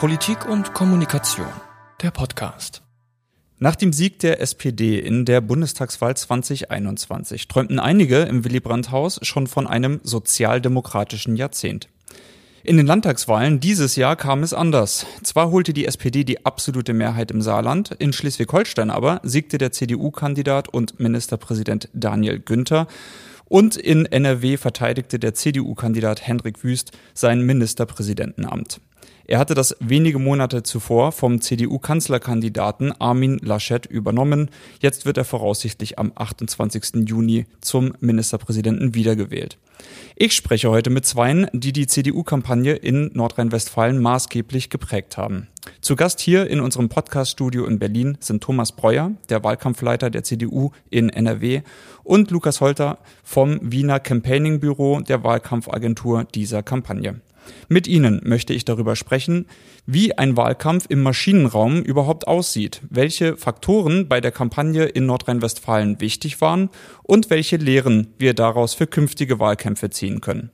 Politik und Kommunikation, der Podcast. Nach dem Sieg der SPD in der Bundestagswahl 2021 träumten einige im Willy Brandt-Haus schon von einem sozialdemokratischen Jahrzehnt. In den Landtagswahlen dieses Jahr kam es anders. Zwar holte die SPD die absolute Mehrheit im Saarland, in Schleswig-Holstein aber siegte der CDU-Kandidat und Ministerpräsident Daniel Günther und in NRW verteidigte der CDU-Kandidat Hendrik Wüst sein Ministerpräsidentenamt. Er hatte das wenige Monate zuvor vom CDU-Kanzlerkandidaten Armin Laschet übernommen. Jetzt wird er voraussichtlich am 28. Juni zum Ministerpräsidenten wiedergewählt. Ich spreche heute mit Zweien, die die CDU-Kampagne in Nordrhein-Westfalen maßgeblich geprägt haben. Zu Gast hier in unserem Podcast-Studio in Berlin sind Thomas Breuer, der Wahlkampfleiter der CDU in NRW, und Lukas Holter vom Wiener Campaigning Büro der Wahlkampfagentur dieser Kampagne. Mit Ihnen möchte ich darüber sprechen, wie ein Wahlkampf im Maschinenraum überhaupt aussieht, welche Faktoren bei der Kampagne in Nordrhein-Westfalen wichtig waren und welche Lehren wir daraus für künftige Wahlkämpfe ziehen können.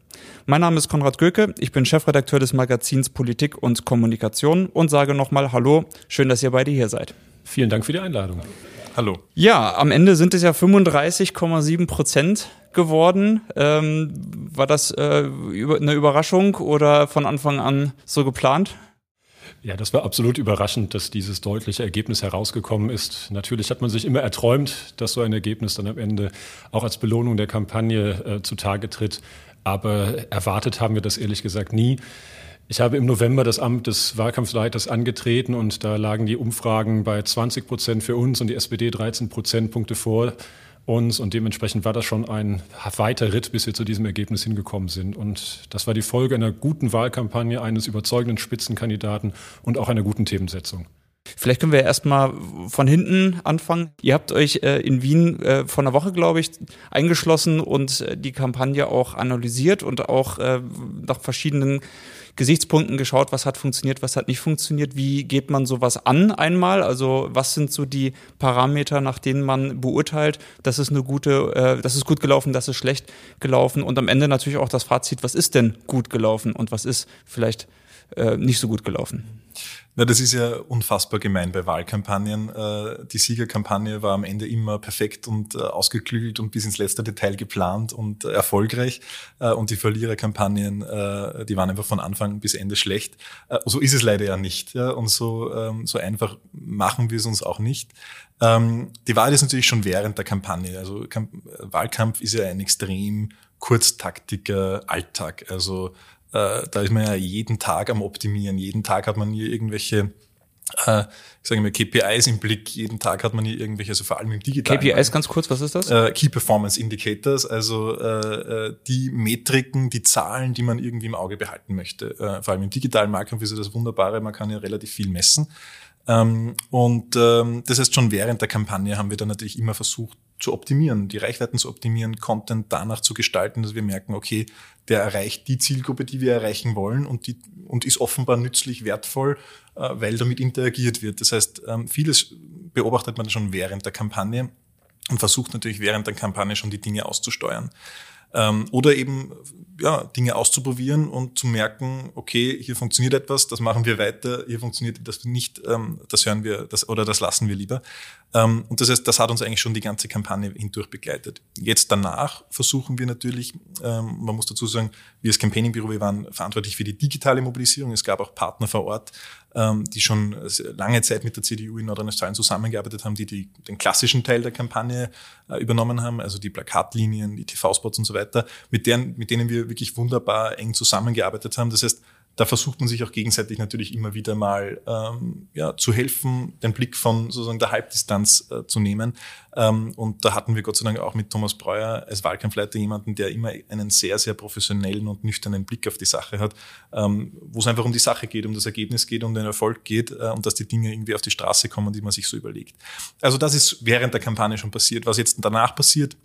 Mein Name ist Konrad Göke, ich bin Chefredakteur des Magazins Politik und Kommunikation und sage nochmal Hallo, schön, dass ihr beide hier seid. Vielen Dank für die Einladung. Hallo. Ja, am Ende sind es ja 35,7 Prozent geworden. Ähm, war das äh, eine Überraschung oder von Anfang an so geplant? Ja, das war absolut überraschend, dass dieses deutliche Ergebnis herausgekommen ist. Natürlich hat man sich immer erträumt, dass so ein Ergebnis dann am Ende auch als Belohnung der Kampagne äh, zutage tritt. Aber erwartet haben wir das ehrlich gesagt nie. Ich habe im November das Amt des Wahlkampfleiters angetreten und da lagen die Umfragen bei 20 Prozent für uns und die SPD 13 Prozentpunkte vor uns und dementsprechend war das schon ein weiter Ritt, bis wir zu diesem Ergebnis hingekommen sind. Und das war die Folge einer guten Wahlkampagne, eines überzeugenden Spitzenkandidaten und auch einer guten Themensetzung. Vielleicht können wir erstmal von hinten anfangen. Ihr habt euch äh, in Wien äh, vor einer Woche, glaube ich, eingeschlossen und äh, die Kampagne auch analysiert und auch äh, nach verschiedenen Gesichtspunkten geschaut, was hat funktioniert, was hat nicht funktioniert. Wie geht man sowas an einmal? Also was sind so die Parameter, nach denen man beurteilt, das ist eine gute, äh, das ist gut gelaufen, das ist schlecht gelaufen und am Ende natürlich auch das Fazit, was ist denn gut gelaufen und was ist vielleicht äh, nicht so gut gelaufen. Na, das ist ja unfassbar gemein bei Wahlkampagnen. Äh, die Siegerkampagne war am Ende immer perfekt und äh, ausgeklügelt und bis ins letzte Detail geplant und erfolgreich. Äh, und die Verliererkampagnen, die waren einfach von Anfang bis Ende schlecht. So ist es leider ja nicht. Und so, ähm, so einfach machen wir es uns auch nicht. Ähm, die Wahl ist natürlich schon während der Kampagne. Also Wahlkampf ist ja ein extrem kurztaktiger Alltag. Also äh, da ist man ja jeden Tag am Optimieren. Jeden Tag hat man hier irgendwelche äh, ich sage mal KPIs im Blick. Jeden Tag hat man hier irgendwelche, also vor allem im digitalen. KPIs ganz kurz, was ist das? Äh, Key Performance Indicators, also äh, äh, die Metriken, die Zahlen, die man irgendwie im Auge behalten möchte. Äh, vor allem im digitalen Marktkampf ist ja das Wunderbare, man kann ja relativ viel messen. Ähm, und ähm, das heißt, schon während der Kampagne haben wir dann natürlich immer versucht zu optimieren, die Reichweiten zu optimieren, Content danach zu gestalten, dass wir merken, okay, der erreicht die Zielgruppe, die wir erreichen wollen und, die, und ist offenbar nützlich, wertvoll, äh, weil damit interagiert wird. Das heißt, ähm, vieles beobachtet man schon während der Kampagne und versucht natürlich während der Kampagne schon die Dinge auszusteuern. Ähm, oder eben ja, Dinge auszuprobieren und zu merken, okay, hier funktioniert etwas, das machen wir weiter, hier funktioniert das nicht, ähm, das hören wir das, oder das lassen wir lieber. Ähm, und das heißt, das hat uns eigentlich schon die ganze Kampagne hindurch begleitet. Jetzt danach versuchen wir natürlich, ähm, man muss dazu sagen, wir als Campaigning-Büro, wir waren verantwortlich für die digitale Mobilisierung. Es gab auch Partner vor Ort, die schon lange Zeit mit der CDU in Nordrhein-Westfalen zusammengearbeitet haben, die, die den klassischen Teil der Kampagne äh, übernommen haben, also die Plakatlinien, die TV-Spots und so weiter, mit, deren, mit denen wir wirklich wunderbar eng zusammengearbeitet haben. Das heißt, da versucht man sich auch gegenseitig natürlich immer wieder mal ähm, ja, zu helfen, den Blick von sozusagen der Halbdistanz äh, zu nehmen. Ähm, und da hatten wir Gott sei Dank auch mit Thomas Breuer als Wahlkampfleiter jemanden, der immer einen sehr, sehr professionellen und nüchternen Blick auf die Sache hat, ähm, wo es einfach um die Sache geht, um das Ergebnis geht, um den Erfolg geht äh, und dass die Dinge irgendwie auf die Straße kommen, die man sich so überlegt. Also das ist während der Kampagne schon passiert. Was jetzt danach passiert,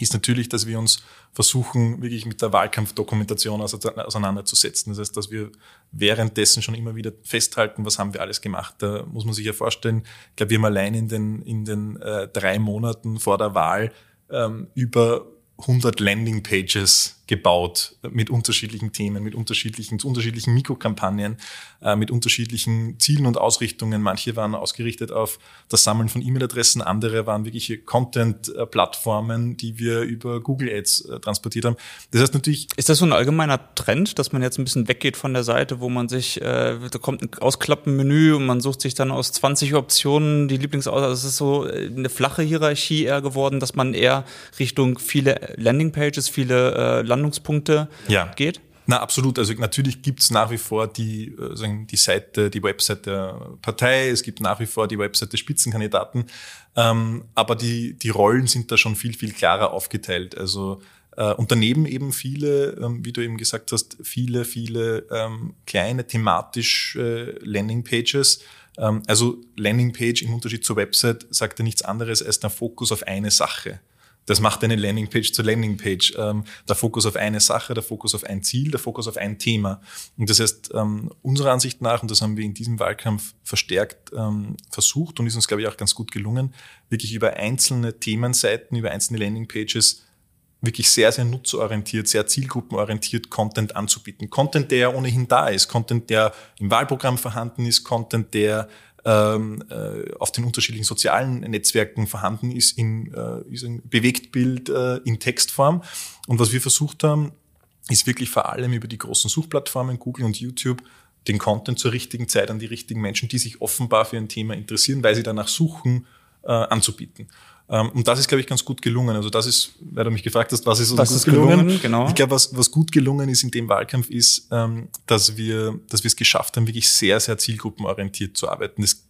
ist natürlich, dass wir uns versuchen, wirklich mit der Wahlkampfdokumentation auseinanderzusetzen. Das heißt, dass wir währenddessen schon immer wieder festhalten, was haben wir alles gemacht. Da muss man sich ja vorstellen, ich glaube, wir haben allein in den, in den äh, drei Monaten vor der Wahl ähm, über 100 Landingpages gebaut mit unterschiedlichen Themen, mit unterschiedlichen, zu unterschiedlichen Mikrokampagnen, äh, mit unterschiedlichen Zielen und Ausrichtungen. Manche waren ausgerichtet auf das Sammeln von E-Mail-Adressen, andere waren wirkliche Content-Plattformen, die wir über Google Ads äh, transportiert haben. Das heißt natürlich. Ist das so ein allgemeiner Trend, dass man jetzt ein bisschen weggeht von der Seite, wo man sich, äh, da kommt ein Ausklappenmenü und man sucht sich dann aus 20 Optionen die Lieblings also es ist so äh, eine flache Hierarchie eher geworden, dass man eher Richtung viele Landingpages, viele äh, Landungspunkte ja. geht? Na, absolut. Also natürlich gibt's nach wie vor die, äh, sagen, die Seite, die Website der Partei, es gibt nach wie vor die Website der Spitzenkandidaten, ähm, aber die, die Rollen sind da schon viel, viel klarer aufgeteilt. Also äh, und daneben eben viele, ähm, wie du eben gesagt hast, viele, viele ähm, kleine thematisch äh, Landingpages. Ähm, also Landingpage im Unterschied zur Website sagt ja nichts anderes als der Fokus auf eine Sache. Das macht eine Landingpage zur Landingpage. Ähm, der Fokus auf eine Sache, der Fokus auf ein Ziel, der Fokus auf ein Thema. Und das heißt, ähm, unserer Ansicht nach, und das haben wir in diesem Wahlkampf verstärkt ähm, versucht und ist uns, glaube ich, auch ganz gut gelungen, wirklich über einzelne Themenseiten, über einzelne Landingpages wirklich sehr, sehr nutzerorientiert, sehr zielgruppenorientiert Content anzubieten. Content, der ohnehin da ist, Content, der im Wahlprogramm vorhanden ist, Content, der ähm, äh, auf den unterschiedlichen sozialen Netzwerken vorhanden ist, in, äh, ist ein Bewegtbild äh, in Textform. Und was wir versucht haben, ist wirklich vor allem über die großen Suchplattformen Google und YouTube den Content zur richtigen Zeit an die richtigen Menschen, die sich offenbar für ein Thema interessieren, weil sie danach suchen, äh, anzubieten. Ähm, und das ist, glaube ich, ganz gut gelungen. Also das ist, weil du mich gefragt hast, was ist uns was gut ist gelungen? gelungen? Genau. Ich glaube, was, was gut gelungen ist in dem Wahlkampf ist, ähm, dass wir, dass wir es geschafft haben, wirklich sehr, sehr zielgruppenorientiert zu arbeiten. Das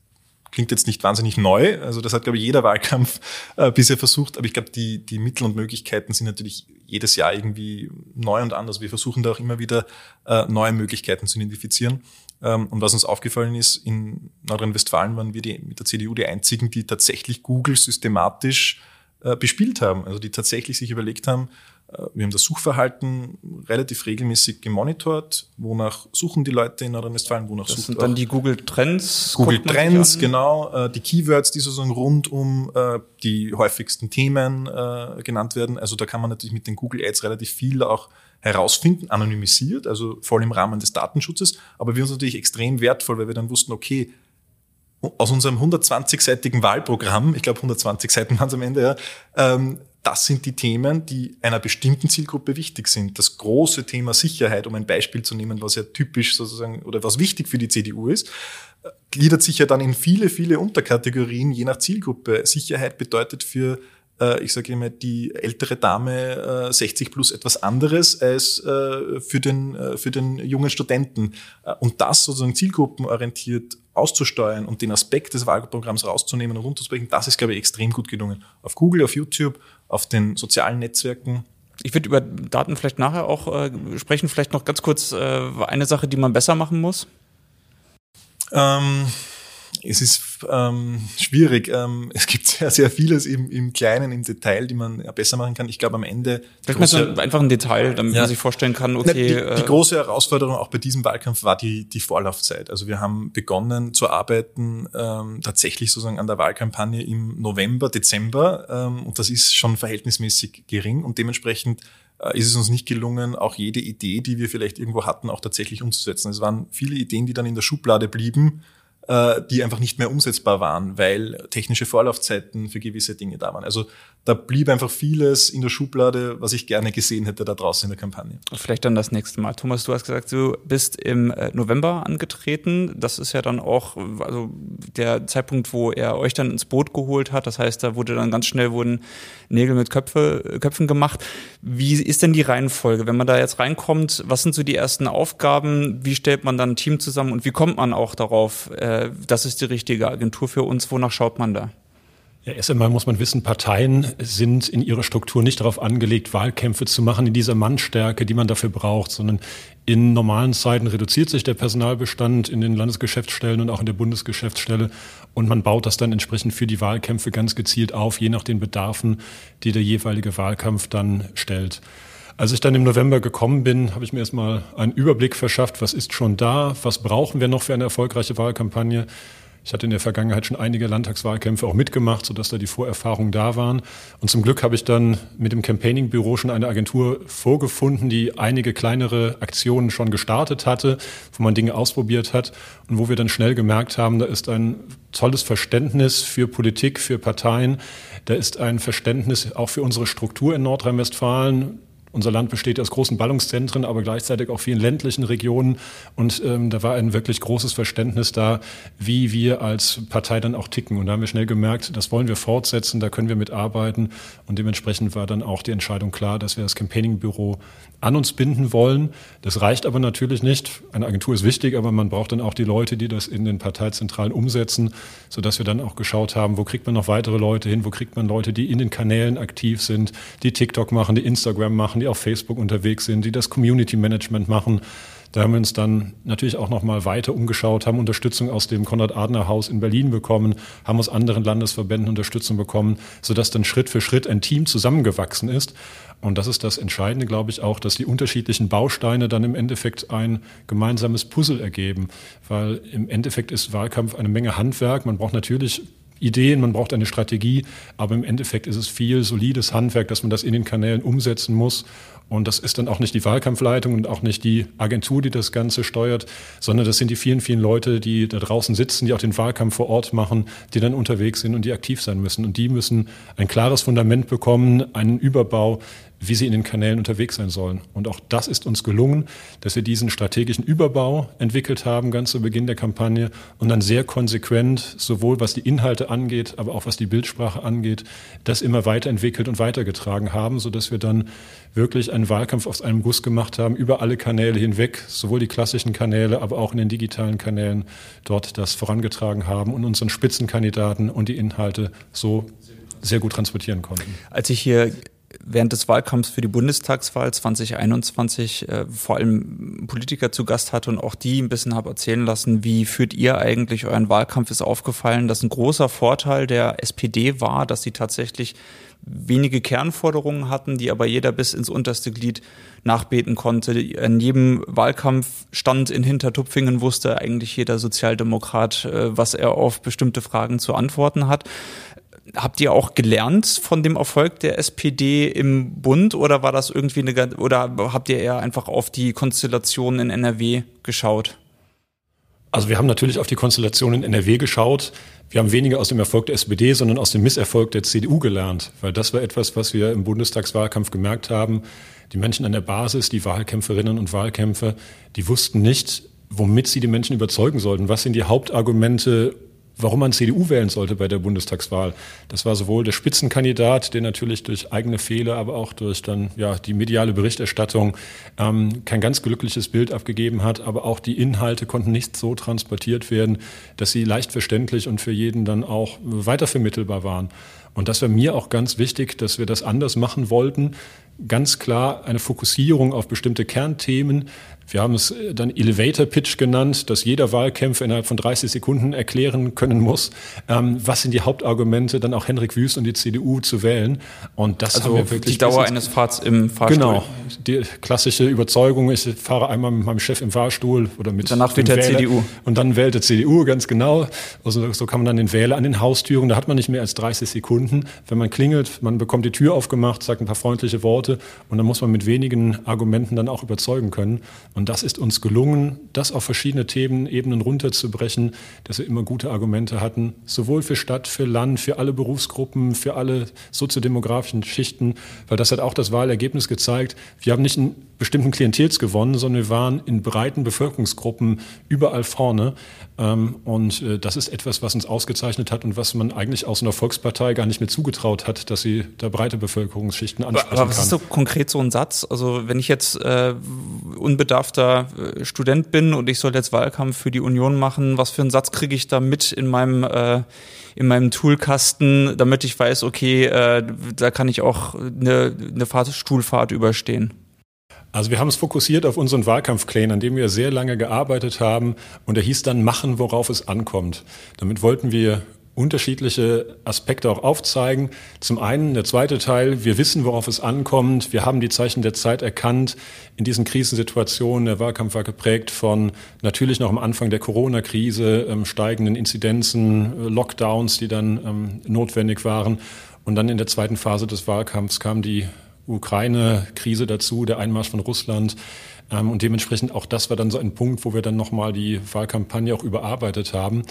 klingt jetzt nicht wahnsinnig neu. Also das hat, glaube ich, jeder Wahlkampf äh, bisher versucht. Aber ich glaube, die, die Mittel und Möglichkeiten sind natürlich jedes Jahr irgendwie neu und anders. Wir versuchen da auch immer wieder äh, neue Möglichkeiten zu identifizieren. Ähm, und was uns aufgefallen ist, in Nordrhein-Westfalen waren wir die, mit der CDU die einzigen, die tatsächlich Google systematisch äh, bespielt haben. Also die tatsächlich sich überlegt haben, wir haben das Suchverhalten relativ regelmäßig gemonitort. Wonach suchen die Leute in Nordrhein-Westfalen? Wonach das sind dann die Google Trends. Google Trends, genau. Äh, die Keywords, die sozusagen rund um die häufigsten Themen genannt werden. Also da kann man natürlich mit den Google Ads relativ viel auch herausfinden, anonymisiert, also voll im Rahmen des Datenschutzes. Aber wir uns natürlich extrem wertvoll, weil wir dann wussten, okay, aus unserem 120-seitigen Wahlprogramm, ich glaube 120 Seiten waren es am Ende, ja, ähm, das sind die Themen, die einer bestimmten Zielgruppe wichtig sind. Das große Thema Sicherheit, um ein Beispiel zu nehmen, was ja typisch sozusagen oder was wichtig für die CDU ist, gliedert sich ja dann in viele, viele Unterkategorien, je nach Zielgruppe. Sicherheit bedeutet für äh, ich sage immer, die ältere Dame 60 äh, plus etwas anderes als äh, für den, für den jungen Studenten. Und das sozusagen zielgruppenorientiert auszusteuern und den Aspekt des Wahlprogramms rauszunehmen und runterzubrechen, das ist, glaube ich, extrem gut gelungen. Auf Google, auf YouTube, auf den sozialen Netzwerken. Ich würde über Daten vielleicht nachher auch äh, sprechen. Vielleicht noch ganz kurz äh, eine Sache, die man besser machen muss. Ähm, es ist ähm, schwierig. Ähm, es gibt sehr, sehr vieles im, im Kleinen, im Detail, die man besser machen kann. Ich glaube, am Ende. Vielleicht mal so einfach ein Detail, damit ja. man sich vorstellen kann, okay. die, die äh, große Herausforderung auch bei diesem Wahlkampf war die, die Vorlaufzeit. Also wir haben begonnen zu arbeiten, ähm, tatsächlich sozusagen an der Wahlkampagne im November, Dezember. Ähm, und das ist schon verhältnismäßig gering und dementsprechend äh, ist es uns nicht gelungen, auch jede Idee, die wir vielleicht irgendwo hatten, auch tatsächlich umzusetzen. Es waren viele Ideen, die dann in der Schublade blieben die einfach nicht mehr umsetzbar waren, weil technische Vorlaufzeiten für gewisse Dinge da waren. Also da blieb einfach vieles in der Schublade, was ich gerne gesehen hätte da draußen in der Kampagne. Vielleicht dann das nächste Mal. Thomas, du hast gesagt, du bist im äh, November angetreten. Das ist ja dann auch also der Zeitpunkt, wo er euch dann ins Boot geholt hat. Das heißt, da wurde dann ganz schnell wurden Nägel mit Köpfe, Köpfen gemacht. Wie ist denn die Reihenfolge? Wenn man da jetzt reinkommt, was sind so die ersten Aufgaben? Wie stellt man dann ein Team zusammen und wie kommt man auch darauf, äh, das ist die richtige Agentur für uns? Wonach schaut man da? Ja, erst einmal muss man wissen, Parteien sind in ihrer Struktur nicht darauf angelegt, Wahlkämpfe zu machen in dieser Mannstärke, die man dafür braucht, sondern in normalen Zeiten reduziert sich der Personalbestand in den Landesgeschäftsstellen und auch in der Bundesgeschäftsstelle und man baut das dann entsprechend für die Wahlkämpfe ganz gezielt auf, je nach den Bedarfen, die der jeweilige Wahlkampf dann stellt. Als ich dann im November gekommen bin, habe ich mir erstmal einen Überblick verschafft, was ist schon da, was brauchen wir noch für eine erfolgreiche Wahlkampagne Ich hatte in der Vergangenheit schon einige Landtagswahlkämpfe auch mitgemacht, sodass da die Vorerfahrungen da waren. Und zum Glück habe ich dann mit dem Campaigning-Büro schon eine Agentur vorgefunden, die einige kleinere Aktionen schon gestartet hatte, wo man Dinge ausprobiert hat und wo wir dann schnell gemerkt haben, da ist ein tolles Verständnis für Politik, für Parteien. Da ist ein Verständnis auch für unsere Struktur in Nordrhein-Westfalen. Unser Land besteht aus großen Ballungszentren, aber gleichzeitig auch vielen ländlichen Regionen. Und ähm, da war ein wirklich großes Verständnis da, wie wir als Partei dann auch ticken. Und da haben wir schnell gemerkt, das wollen wir fortsetzen, da können wir mitarbeiten. Und dementsprechend war dann auch die Entscheidung klar, dass wir das Campaigning-Büro an uns binden wollen. Das reicht aber natürlich nicht. Eine Agentur ist wichtig, aber man braucht dann auch die Leute, die das in den Parteizentralen umsetzen, sodass wir dann auch geschaut haben, wo kriegt man noch weitere Leute hin, wo kriegt man Leute, die in den Kanälen aktiv sind, die TikTok machen, die Instagram machen, die auf Facebook unterwegs sind, die das Community Management machen. Da haben wir uns dann natürlich auch noch mal weiter umgeschaut, haben Unterstützung aus dem Konrad-Adner-Haus in Berlin bekommen, haben aus anderen Landesverbänden Unterstützung bekommen, sodass dann Schritt für Schritt ein Team zusammengewachsen ist. Und das ist das Entscheidende, glaube ich, auch, dass die unterschiedlichen Bausteine dann im Endeffekt ein gemeinsames Puzzle ergeben. Weil im Endeffekt ist Wahlkampf eine Menge Handwerk. Man braucht natürlich Ideen, man braucht eine Strategie, aber im Endeffekt ist es viel solides Handwerk, dass man das in den Kanälen umsetzen muss. Und das ist dann auch nicht die Wahlkampfleitung und auch nicht die Agentur, die das Ganze steuert, sondern das sind die vielen, vielen Leute, die da draußen sitzen, die auch den Wahlkampf vor Ort machen, die dann unterwegs sind und die aktiv sein müssen. Und die müssen ein klares Fundament bekommen, einen Überbau, wie sie in den Kanälen unterwegs sein sollen. Und auch das ist uns gelungen, dass wir diesen strategischen Überbau entwickelt haben, ganz zu Beginn der Kampagne und dann sehr konsequent, sowohl was die Inhalte angeht, aber auch was die Bildsprache angeht, das immer weiterentwickelt und weitergetragen haben, sodass wir dann wirklich einen Wahlkampf aus einem Guss gemacht haben, über alle Kanäle hinweg, sowohl die klassischen Kanäle, aber auch in den digitalen Kanälen dort das vorangetragen haben und unseren Spitzenkandidaten und die Inhalte so sehr gut transportieren konnten. Als ich hier während des Wahlkampfs für die Bundestagswahl 2021 äh, vor allem Politiker zu Gast hatte und auch die ein bisschen habe erzählen lassen, wie führt ihr eigentlich euren Wahlkampf, ist aufgefallen, dass ein großer Vorteil der SPD war, dass sie tatsächlich wenige Kernforderungen hatten, die aber jeder bis ins unterste Glied nachbeten konnte. In jedem Wahlkampfstand in Hintertupfingen wusste eigentlich jeder Sozialdemokrat, äh, was er auf bestimmte Fragen zu antworten hat habt ihr auch gelernt von dem Erfolg der SPD im Bund oder war das irgendwie eine oder habt ihr eher einfach auf die Konstellation in NRW geschaut? Also wir haben natürlich auf die Konstellation in NRW geschaut. Wir haben weniger aus dem Erfolg der SPD, sondern aus dem Misserfolg der CDU gelernt, weil das war etwas, was wir im Bundestagswahlkampf gemerkt haben. Die Menschen an der Basis, die Wahlkämpferinnen und Wahlkämpfer, die wussten nicht, womit sie die Menschen überzeugen sollten. Was sind die Hauptargumente, warum man CDU wählen sollte bei der Bundestagswahl. Das war sowohl der Spitzenkandidat, der natürlich durch eigene Fehler, aber auch durch dann ja die mediale Berichterstattung ähm, kein ganz glückliches Bild abgegeben hat, aber auch die Inhalte konnten nicht so transportiert werden, dass sie leicht verständlich und für jeden dann auch weitervermittelbar waren. Und das war mir auch ganz wichtig, dass wir das anders machen wollten. Ganz klar eine Fokussierung auf bestimmte Kernthemen, wir haben es äh, dann Elevator Pitch genannt, dass jeder Wahlkämpfer innerhalb von 30 Sekunden erklären können muss, ähm, was sind die Hauptargumente, dann auch Henrik Wüst und die CDU zu wählen. Und das also haben wir wirklich. Die Dauer eines Fahrts im Fahrstuhl. Genau. Die klassische Überzeugung, ich fahre einmal mit meinem Chef im Fahrstuhl oder mit Danach wird der Wähler, CDU. Und dann wählt der CDU, ganz genau. Also so kann man dann den Wähler an den Haustüren, da hat man nicht mehr als 30 Sekunden. Wenn man klingelt, man bekommt die Tür aufgemacht, sagt ein paar freundliche Worte und dann muss man mit wenigen Argumenten dann auch überzeugen können. Und das ist uns gelungen, das auf verschiedene Themenebenen runterzubrechen, dass wir immer gute Argumente hatten, sowohl für Stadt, für Land, für alle Berufsgruppen, für alle soziodemografischen Schichten, weil das hat auch das Wahlergebnis gezeigt. Wir haben nicht einen bestimmten Klientels gewonnen, sondern wir waren in breiten Bevölkerungsgruppen überall vorne. Ähm, und äh, das ist etwas, was uns ausgezeichnet hat und was man eigentlich aus einer Volkspartei gar nicht mehr zugetraut hat, dass sie da breite Bevölkerungsschichten ansprechen aber, aber was ist so konkret so ein Satz? Also wenn ich jetzt äh, unbedarfter äh, Student bin und ich soll jetzt Wahlkampf für die Union machen, was für einen Satz kriege ich da mit in meinem äh, in meinem Toolkasten, damit ich weiß, okay, äh, da kann ich auch eine, eine Fahrstuhlfahrt überstehen? Also wir haben es fokussiert auf unseren Wahlkampfclan, an dem wir sehr lange gearbeitet haben und der hieß dann machen, worauf es ankommt. Damit wollten wir unterschiedliche Aspekte auch aufzeigen. Zum einen der zweite Teil, wir wissen, worauf es ankommt. Wir haben die Zeichen der Zeit erkannt. In diesen Krisensituationen, der Wahlkampf war geprägt von natürlich noch am Anfang der Corona-Krise, ähm, steigenden Inzidenzen, äh, Lockdowns, die dann ähm, notwendig waren. Und dann in der zweiten Phase des Wahlkampfs kam die Ukraine-Krise dazu, der Einmarsch von Russland. Ähm, und dementsprechend auch das war dann so ein Punkt, wo wir dann nochmal die Wahlkampagne auch überarbeitet haben.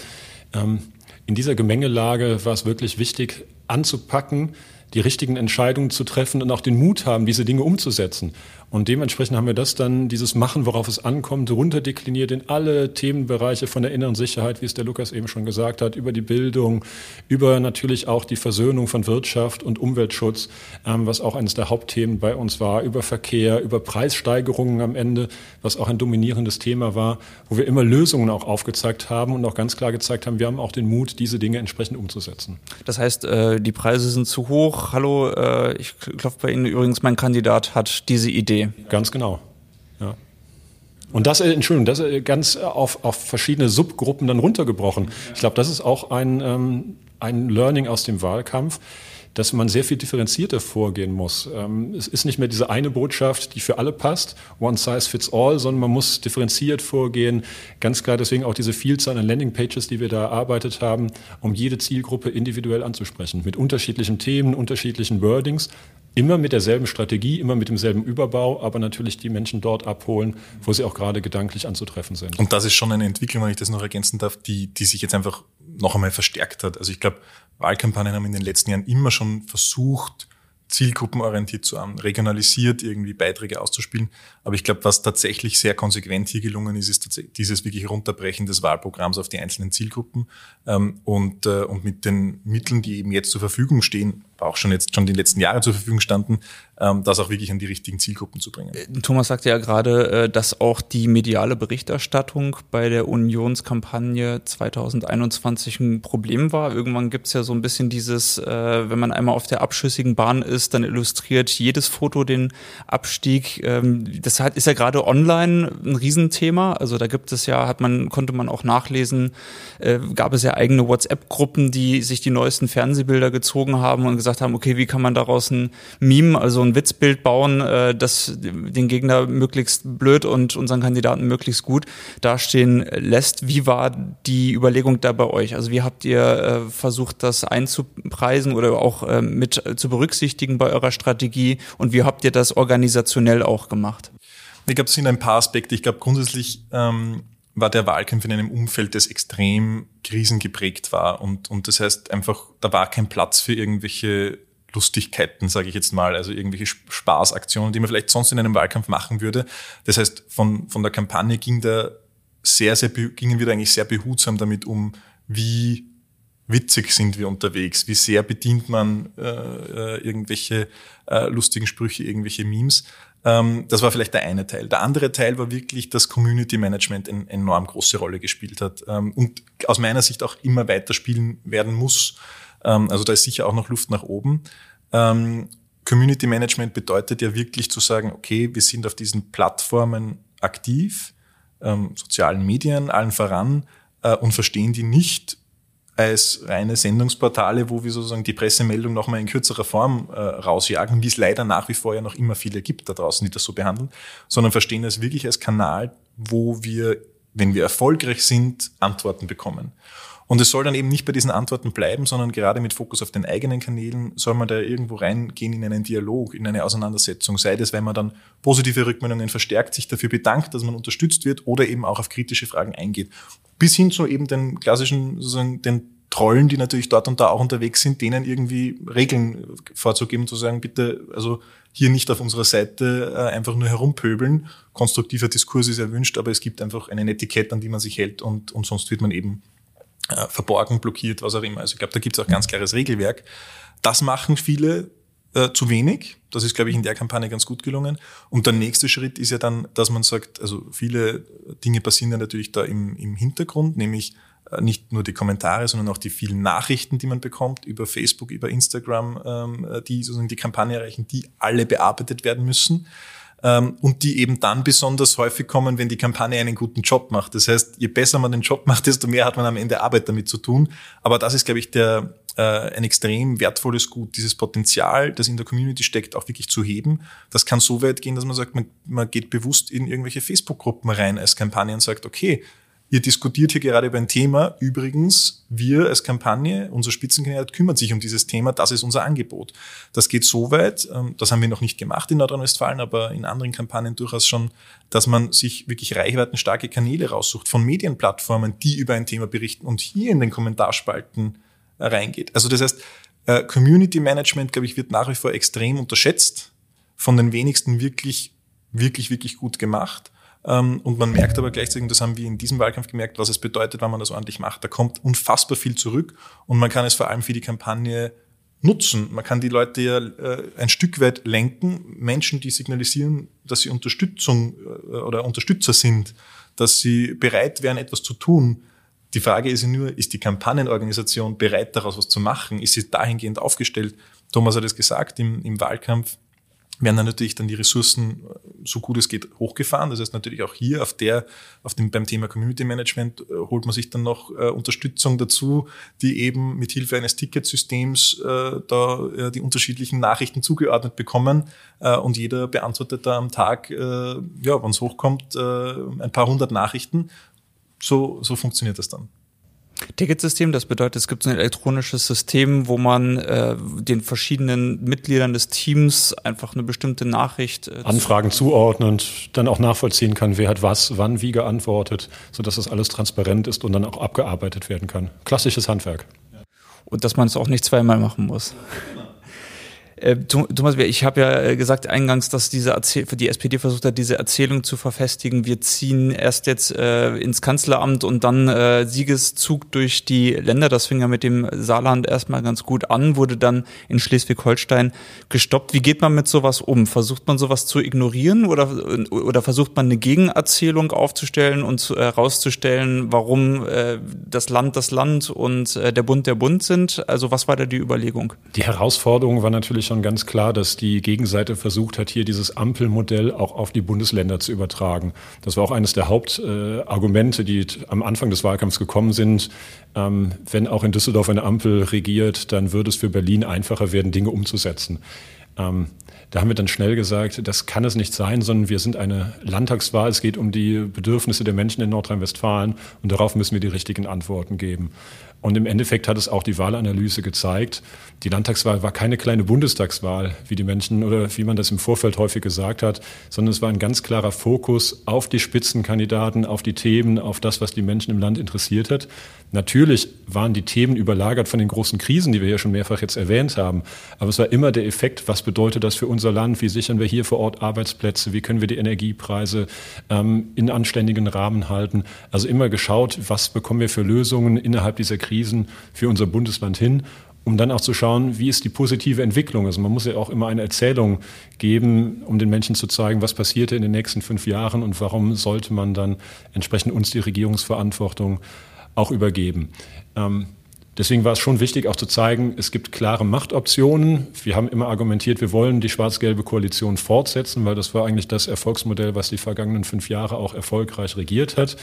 Ähm, in dieser Gemengelage war es wirklich wichtig, anzupacken, die richtigen Entscheidungen zu treffen und auch den Mut haben, diese Dinge umzusetzen. Und dementsprechend haben wir das dann, dieses Machen, worauf es ankommt, runterdekliniert in alle Themenbereiche von der inneren Sicherheit, wie es der Lukas eben schon gesagt hat, über die Bildung, über natürlich auch die Versöhnung von Wirtschaft und Umweltschutz, ähm, was auch eines der Hauptthemen bei uns war, über Verkehr, über Preissteigerungen am Ende, was auch ein dominierendes Thema war, wo wir immer Lösungen auch aufgezeigt haben und auch ganz klar gezeigt haben, wir haben auch den Mut, diese Dinge entsprechend umzusetzen. Das heißt, äh, die Preise sind zu hoch. Hallo, äh, ich klopfe bei Ihnen übrigens, mein Kandidat hat diese Idee. Ganz genau. Ja. Und das, äh, Entschuldigung, das äh, ganz auf, auf verschiedene Subgruppen dann runtergebrochen. Ich glaube, das ist auch ein, ähm, ein Learning aus dem Wahlkampf dass man sehr viel differenzierter vorgehen muss. Ähm, es ist nicht mehr diese eine Botschaft, die für alle passt, one size fits all, sondern man muss differenziert vorgehen. Ganz klar deswegen auch diese Vielzahl an Landingpages, die wir da erarbeitet haben, um jede Zielgruppe individuell anzusprechen, mit unterschiedlichen Themen, unterschiedlichen Wordings, immer mit derselben Strategie, immer mit demselben Überbau, aber natürlich die Menschen dort abholen, wo sie auch gerade gedanklich anzutreffen sind. Und das ist schon eine Entwicklung, wenn ich das noch ergänzen darf, die, die sich jetzt einfach noch einmal verstärkt hat. Also ich glaube, Wahlkampagnen haben in den letzten Jahren immer schon versucht, zielgruppenorientiert zu haben, regionalisiert irgendwie Beiträge auszuspielen. Aber ich glaube, was tatsächlich sehr konsequent hier gelungen ist, ist dieses wirklich Runterbrechen des Wahlprogramms auf die einzelnen Zielgruppen. Ähm, und, äh, und mit den Mitteln, die eben jetzt zur Verfügung stehen, auch schon jetzt schon die letzten Jahre zur Verfügung standen, ähm, das auch wirklich an die richtigen Zielgruppen zu bringen. Äh, Thomas sagte ja gerade, äh, dass auch die mediale Berichterstattung bei der Unionskampagne 2021 ein Problem war. Irgendwann gibt's ja so ein bisschen dieses, äh, wenn man einmal auf der abschüssigen Bahn ist, dann illustriert jedes Foto den Abstieg. Ähm, das ist ja gerade online ein Riesenthema. Also da gibt es ja, hat man, konnte man auch nachlesen, gab es ja eigene WhatsApp-Gruppen, die sich die neuesten Fernsehbilder gezogen haben und gesagt haben, okay, wie kann man daraus ein Meme, also ein Witzbild bauen, äh, das den Gegner möglichst blöd und unseren Kandidaten möglichst gut dastehen lässt. Wie war die Überlegung da bei euch? Also wie habt ihr äh, versucht, das einzupreisen oder auch äh, mit zu berücksichtigen bei eurer Strategie und wie habt ihr das organisationell auch gemacht? Ich glaube, es sind ein paar Aspekte. Ich glaube, grundsätzlich ähm, war der Wahlkampf in einem Umfeld, das extrem krisengeprägt war. Und, und das heißt einfach, da war kein Platz für irgendwelche Lustigkeiten, sage ich jetzt mal, also irgendwelche Spaßaktionen, die man vielleicht sonst in einem Wahlkampf machen würde. Das heißt, von, von der Kampagne ging da sehr, sehr, gingen wir da eigentlich sehr behutsam damit um, wie witzig sind wir unterwegs, wie sehr bedient man äh, äh irgendwelche äh, lustigen Sprüche, irgendwelche Memes. Ähm, das war vielleicht der eine Teil. Der andere Teil war wirklich, dass Community Management eine enorm große Rolle gespielt hat ähm, und aus meiner Sicht auch immer weiter spielen werden muss. Ähm, also da ist sicher auch noch Luft nach oben. Community Management bedeutet ja wirklich zu sagen, okay, wir sind auf diesen Plattformen aktiv, sozialen Medien allen voran äh, und verstehen die nicht als reine Sendungsportale, wo wir sozusagen die Pressemeldung nochmal in kürzerer Form äh, rausjagen, wie es leider nach wie vor ja noch immer viele gibt da draußen, die das so behandeln, sondern verstehen das wirklich als Kanal, wo wir, wenn wir erfolgreich sind, Antworten bekommen. Und es soll dann eben nicht bei diesen Antworten bleiben, sondern gerade mit Fokus auf den eigenen Kanälen soll man da irgendwo reingehen in einen Dialog, in eine Auseinandersetzung, sei das, wenn man dann positive Rückmeldungen verstärkt, sich dafür bedankt, dass man unterstützt wird oder eben auch auf kritische Fragen eingeht. Bis hin zu eben den klassischen, sozusagen den Trollen, die natürlich dort und da auch unterwegs sind, denen irgendwie Regeln vorzugeben, zu sagen, bitte, also hier nicht auf unserer Seite äh, einfach nur herumpöbeln. Konstruktiver Diskurs ist erwünscht, aber es gibt einfach einen Etikett, an die man sich hält und, und sonst wird man eben äh, verborgen, blockiert, was auch immer. Also ich glaube, da gibt es auch ganz klares Regelwerk. Das machen viele äh, zu wenig. Das ist, glaube ich, in der Kampagne ganz gut gelungen. Und der nächste Schritt ist ja dann, dass man sagt, also viele Dinge passieren ja natürlich da im, im Hintergrund, nämlich äh, nicht nur die Kommentare, sondern auch die vielen Nachrichten, die man bekommt über Facebook, über Instagram, ähm, die sozusagen die Kampagne erreichen, die alle bearbeitet werden müssen. Ähm, und die eben dann besonders häufig kommen, wenn die Kampagne einen guten Job macht. Das heißt, je besser man den Job macht, desto mehr hat man am Ende Arbeit damit zu tun. Aber das ist, glaube ich, der, äh, ein extrem wertvolles Gut, dieses Potenzial, das in der Community steckt, auch wirklich zu heben. Das kann so weit gehen, dass man sagt, man, man geht bewusst in irgendwelche Facebook-Gruppen rein als Kampagne und sagt, okay, Ihr diskutiert hier gerade über ein Thema. Übrigens, wir als Kampagne, unser Spitzenkandidat kümmert sich um dieses Thema. Das ist unser Angebot. Das geht so weit, ähm, das haben wir noch nicht gemacht in Nordrhein-Westfalen, aber in anderen Kampagnen durchaus schon, dass man sich wirklich reichweitenstarke Kanäle raussucht von Medienplattformen, die über ein Thema berichten und hier in den Kommentarspalten reingeht. Also das heißt, äh, Community Management, glaube ich, wird nach wie vor extrem unterschätzt, von den wenigsten wirklich, wirklich, wirklich gut gemacht. Ähm, und man merkt aber gleichzeitig, und das haben wir in diesem Wahlkampf gemerkt, was es bedeutet, wenn man das ordentlich macht. Da kommt unfassbar viel zurück und man kann es vor allem für die Kampagne nutzen. Man kann die Leute ja äh, ein Stück weit lenken. Menschen, die signalisieren, dass sie Unterstützung äh, oder Unterstützer sind, dass sie bereit wären, etwas zu tun. Die Frage ist ja nur, ist die Kampagnenorganisation bereit, daraus was zu machen? Ist sie dahingehend aufgestellt? Thomas hat es gesagt im, im Wahlkampf, werden dann natürlich dann die Ressourcen äh, so gut es geht hochgefahren. Das heißt natürlich auch hier auf der, auf dem, beim Thema Community Management äh, holt man sich dann noch äh, Unterstützung dazu, die eben mit Hilfe eines Ticketsystems äh, da äh, die unterschiedlichen Nachrichten zugeordnet bekommen äh, und jeder beantwortet da am Tag, äh, ja, wenn es hochkommt, äh, ein paar hundert Nachrichten. So, so funktioniert das dann. Ticketsystem, das bedeutet, es gibt so ein elektronisches System, wo man äh, den verschiedenen Mitgliedern des Teams einfach eine bestimmte Nachricht äh, Anfragen zuordnend, dann auch nachvollziehen kann, wer hat was, wann, wie geantwortet, sodass das alles transparent ist und dann auch abgearbeitet werden kann. Klassisches Handwerk. Und dass man es auch nicht zweimal machen muss. Äh, Thomas, ich habe ja äh, gesagt eingangs, dass diese Erzähl die SPD versucht hat, diese Erzählung zu verfestigen. Wir ziehen erst jetzt äh, ins Kanzleramt und dann äh, Siegeszug durch die Länder. Das fing ja mit dem Saarland erstmal ganz gut an, wurde dann in Schleswig-Holstein gestoppt. Wie geht man mit sowas um? Versucht man sowas zu ignorieren oder, oder versucht man eine Gegenerzählung aufzustellen und herauszustellen, warum äh, das Land das Land und äh, der Bund der Bund sind? Also was war da die Überlegung? Die Herausforderung war natürlich schon ganz klar, dass die Gegenseite versucht hat, hier dieses Ampelmodell auch auf die Bundesländer zu übertragen. Das war auch eines der Hauptargumente, die am Anfang des Wahlkampfs gekommen sind. Ähm, wenn auch in Düsseldorf eine Ampel regiert, dann würde es für Berlin einfacher werden, Dinge umzusetzen. Ähm, da haben wir dann schnell gesagt, das kann es nicht sein, sondern wir sind eine Landtagswahl. Es geht um die Bedürfnisse der Menschen in Nordrhein-Westfalen und darauf müssen wir die richtigen Antworten geben. Und im Endeffekt hat es auch die Wahlanalyse gezeigt. Die Landtagswahl war keine kleine Bundestagswahl, wie die Menschen oder wie man das im Vorfeld häufig gesagt hat, sondern es war ein ganz klarer Fokus auf die Spitzenkandidaten, auf die Themen, auf das, was die Menschen im Land interessiert hat. Natürlich waren die Themen überlagert von den großen Krisen, die wir ja schon mehrfach jetzt erwähnt haben. Aber es war immer der Effekt, was bedeutet das für unser Land? Wie sichern wir hier vor Ort Arbeitsplätze? Wie können wir die Energiepreise ähm, in anständigen Rahmen halten? Also immer geschaut, was bekommen wir für Lösungen innerhalb dieser Krise? Krisen für unser Bundesland hin, um dann auch zu schauen, wie ist die positive Entwicklung. Also man muss ja auch immer eine Erzählung geben, um den Menschen zu zeigen, was passierte in den nächsten fünf Jahren und warum sollte man dann entsprechend uns die Regierungsverantwortung auch übergeben. Ähm, Deswegen war es schon wichtig, auch zu zeigen, es gibt klare Machtoptionen. Wir haben immer argumentiert, wir wollen die schwarz-gelbe Koalition fortsetzen, weil das war eigentlich das Erfolgsmodell, was die vergangenen fünf Jahre auch erfolgreich regiert hat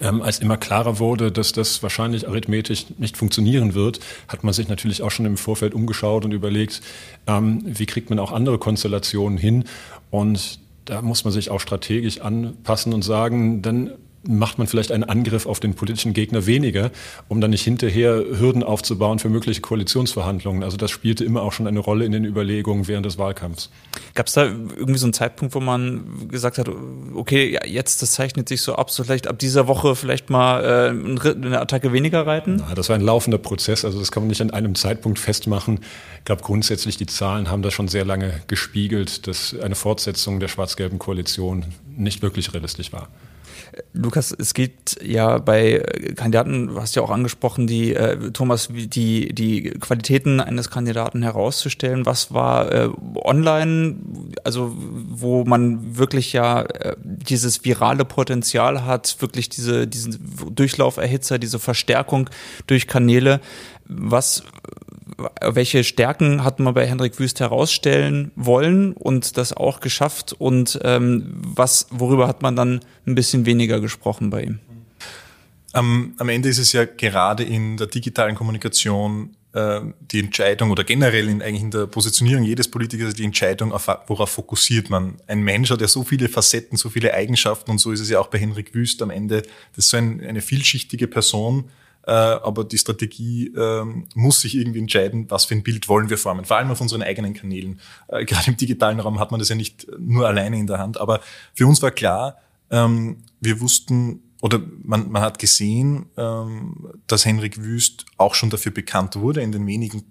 ähm, als immer klarer wurde, dass das wahrscheinlich arithmetisch nicht funktionieren wird, hat man sich natürlich auch schon im Vorfeld umgeschaut und überlegt, ähm, wie kriegt man auch andere Konstellationen hin. Und da muss man sich auch strategisch anpassen und sagen, dann macht man vielleicht einen Angriff auf den politischen Gegner weniger, um dann nicht hinterher Hürden aufzubauen für mögliche Koalitionsverhandlungen. Also das spielte immer auch schon eine Rolle in den Überlegungen während des Wahlkampfs. Gab es da irgendwie so einen Zeitpunkt, wo man gesagt hat, okay, ja, jetzt, das zeichnet sich so ab, so vielleicht ab dieser Woche vielleicht mal äh, eine Attacke weniger reiten? Na, das war ein laufender Prozess, also das kann man nicht an einem Zeitpunkt festmachen. Ich glaube, grundsätzlich die Zahlen haben das schon sehr lange gespiegelt, dass eine Fortsetzung der schwarz-gelben Koalition nicht wirklich realistisch war. Lukas, es geht ja bei Kandidaten, du hast ja auch angesprochen, die äh, Thomas, die die Qualitäten eines Kandidaten herauszustellen. Was war äh, online, also wo man wirklich ja äh, dieses virale Potenzial hat, wirklich diese diesen Durchlauferhitzer, diese Verstärkung durch Kanäle. Was welche Stärken hat man bei Hendrik Wüst herausstellen wollen und das auch geschafft und ähm, was, worüber hat man dann ein bisschen weniger gesprochen bei ihm? Am, am Ende ist es ja gerade in der digitalen Kommunikation äh, die Entscheidung oder generell in, eigentlich in der Positionierung jedes Politikers die Entscheidung, auf, worauf fokussiert man. Ein Mensch hat ja so viele Facetten, so viele Eigenschaften und so ist es ja auch bei Henrik Wüst am Ende. Das ist so ein, eine vielschichtige Person, äh, aber die Strategie äh, muss sich irgendwie entscheiden, was für ein Bild wollen wir formen, vor allem auf unseren eigenen Kanälen. Äh, gerade im digitalen Raum hat man das ja nicht nur alleine in der Hand, aber für uns war klar, ähm, wir wussten, oder man, man hat gesehen, ähm, dass Henrik Wüst auch schon dafür bekannt wurde in den wenigen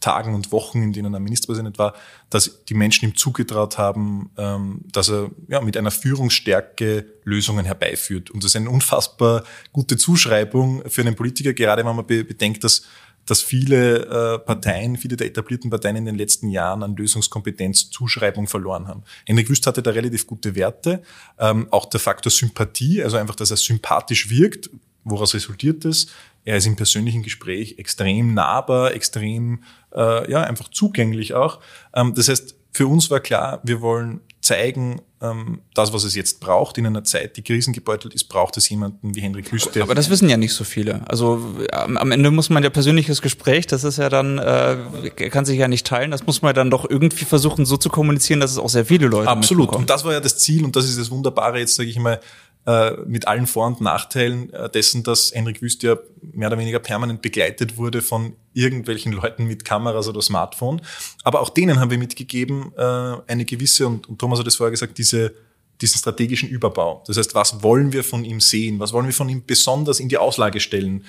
Tagen und Wochen, in denen er Ministerpräsident war, dass die Menschen ihm zugetraut haben, ähm, dass er ja, mit einer Führungsstärke Lösungen herbeiführt. Und das ist eine unfassbar gute Zuschreibung für einen Politiker, gerade wenn man bedenkt, dass dass viele äh, Parteien, viele der etablierten Parteien in den letzten Jahren an Lösungskompetenz, Zuschreibung verloren haben. Henrik Wüst hatte da relativ gute Werte. Ähm, auch der Faktor Sympathie, also einfach, dass er sympathisch wirkt. Woraus resultiert das? Er ist im persönlichen Gespräch extrem nahbar, extrem, äh, ja, einfach zugänglich auch. Ähm, das heißt, für uns war klar, wir wollen zeigen, ähm, das, was es jetzt braucht, in einer Zeit, die krisengebeutelt ist, braucht es jemanden wie Henrik Wüste. Aber das wissen ja nicht so viele. Also am Ende muss man ja persönliches Gespräch, das ist ja dann, äh, kann sich ja nicht teilen, das muss man dann doch irgendwie versuchen so zu kommunizieren, dass es auch sehr viele Leute Absolut. Und das war ja das Ziel und das ist das Wunderbare jetzt, sage ich mal, äh, mit allen Vor- und Nachteilen äh, dessen, dass Henrik Wüst ja mehr oder weniger permanent begleitet wurde von irgendwelchen Leuten mit Kameras oder Smartphone. Aber auch denen haben wir mitgegeben, äh, eine gewisse, und, und Thomas hat es vorher gesagt, diese diesen strategischen Überbau. Das heißt, was wollen wir von ihm sehen? Was wollen wir von ihm besonders in die Auslage stellen?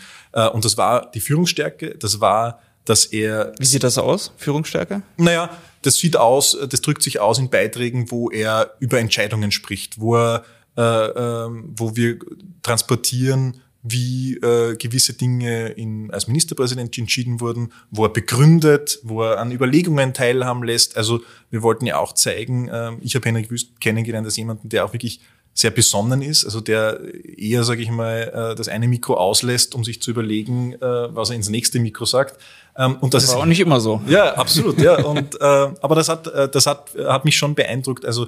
Und das war die Führungsstärke, das war, dass er. Wie sieht das aus, Führungsstärke? Naja, das sieht aus, das drückt sich aus in Beiträgen, wo er über Entscheidungen spricht, wo er äh, äh, wo wir transportieren, wie äh, gewisse Dinge in, als Ministerpräsident entschieden wurden, wo er begründet, wo er an Überlegungen teilhaben lässt. Also wir wollten ja auch zeigen, äh, ich habe Henrik Wüst kennengelernt als jemanden, der auch wirklich sehr besonnen ist, also der eher, sage ich mal, äh, das eine Mikro auslässt, um sich zu überlegen, äh, was er ins nächste Mikro sagt. Ähm, und das, das war ist auch nicht immer so. Ja, absolut. ja. Und äh, aber das hat, äh, das hat, hat mich schon beeindruckt. Also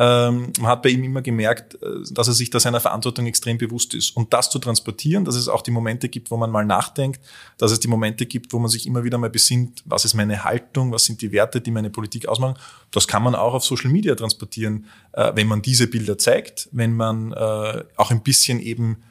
ähm, man hat bei ihm immer gemerkt, äh, dass er sich da seiner Verantwortung extrem bewusst ist. Und das zu transportieren, dass es auch die Momente gibt, wo man mal nachdenkt, dass es die Momente gibt, wo man sich immer wieder mal besinnt, was ist meine Haltung, was sind die Werte, die meine Politik ausmachen, das kann man auch auf Social Media transportieren, äh, wenn man diese Bilder zeigt, wenn man äh, auch ein bisschen eben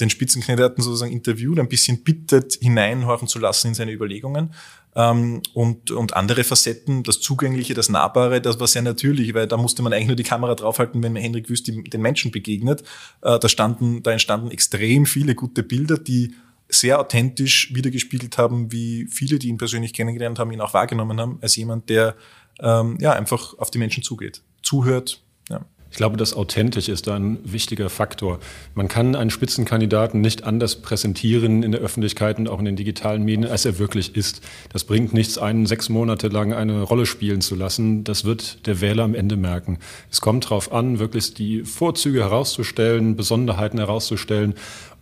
den Spitzenkandidaten sozusagen interviewt, ein bisschen bittet, hineinhorchen zu lassen in seine Überlegungen. Ähm, und, und andere Facetten, das Zugängliche, das Nahbare, das war sehr natürlich, weil da musste man eigentlich nur die Kamera draufhalten, wenn Henrik Wüst den Menschen begegnet. Äh, da standen, da entstanden extrem viele gute Bilder, die sehr authentisch wiedergespiegelt haben, wie viele, die ihn persönlich kennengelernt haben, ihn auch wahrgenommen haben, als jemand, der ähm, ja einfach auf die Menschen zugeht, zuhört. Ja. Ich glaube, das authentisch ist da ein wichtiger Faktor. Man kann einen Spitzenkandidaten nicht anders präsentieren in der Öffentlichkeit und auch in den digitalen Medien, als er wirklich ist. Das bringt nichts, einen sechs Monate lang eine Rolle spielen zu lassen. Das wird der Wähler am Ende merken. Es kommt darauf an, wirklich die Vorzüge herauszustellen, Besonderheiten herauszustellen